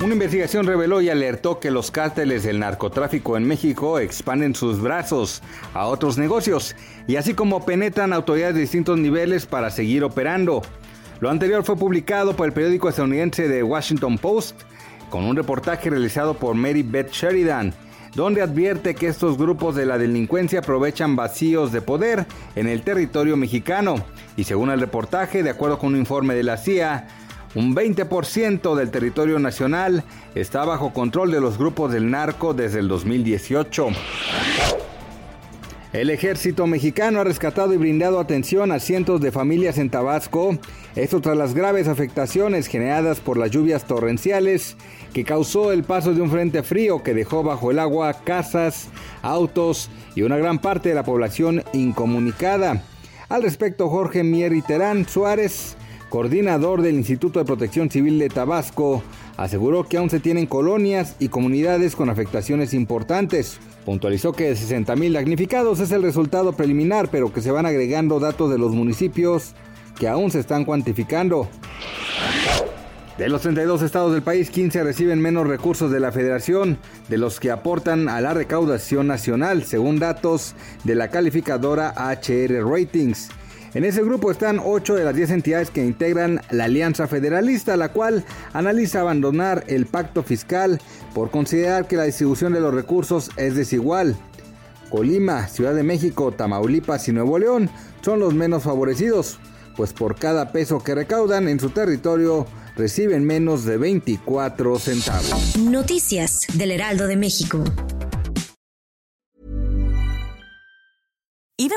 Una investigación reveló y alertó que los cárteles del narcotráfico en México expanden sus brazos a otros negocios y así como penetran autoridades de distintos niveles para seguir operando. Lo anterior fue publicado por el periódico estadounidense The Washington Post con un reportaje realizado por Mary Beth Sheridan, donde advierte que estos grupos de la delincuencia aprovechan vacíos de poder en el territorio mexicano. Y según el reportaje, de acuerdo con un informe de la CIA, un 20% del territorio nacional está bajo control de los grupos del narco desde el 2018. El ejército mexicano ha rescatado y brindado atención a cientos de familias en Tabasco, esto tras las graves afectaciones generadas por las lluvias torrenciales que causó el paso de un frente frío que dejó bajo el agua casas, autos y una gran parte de la población incomunicada. Al respecto, Jorge Mier Terán Suárez, coordinador del Instituto de Protección Civil de Tabasco, aseguró que aún se tienen colonias y comunidades con afectaciones importantes. Puntualizó que 60.000 damnificados es el resultado preliminar, pero que se van agregando datos de los municipios que aún se están cuantificando. De los 32 estados del país, 15 reciben menos recursos de la federación de los que aportan a la recaudación nacional, según datos de la calificadora HR Ratings. En ese grupo están 8 de las 10 entidades que integran la Alianza Federalista, la cual analiza abandonar el pacto fiscal por considerar que la distribución de los recursos es desigual. Colima, Ciudad de México, Tamaulipas y Nuevo León son los menos favorecidos, pues por cada peso que recaudan en su territorio reciben menos de 24 centavos. Noticias del Heraldo de México.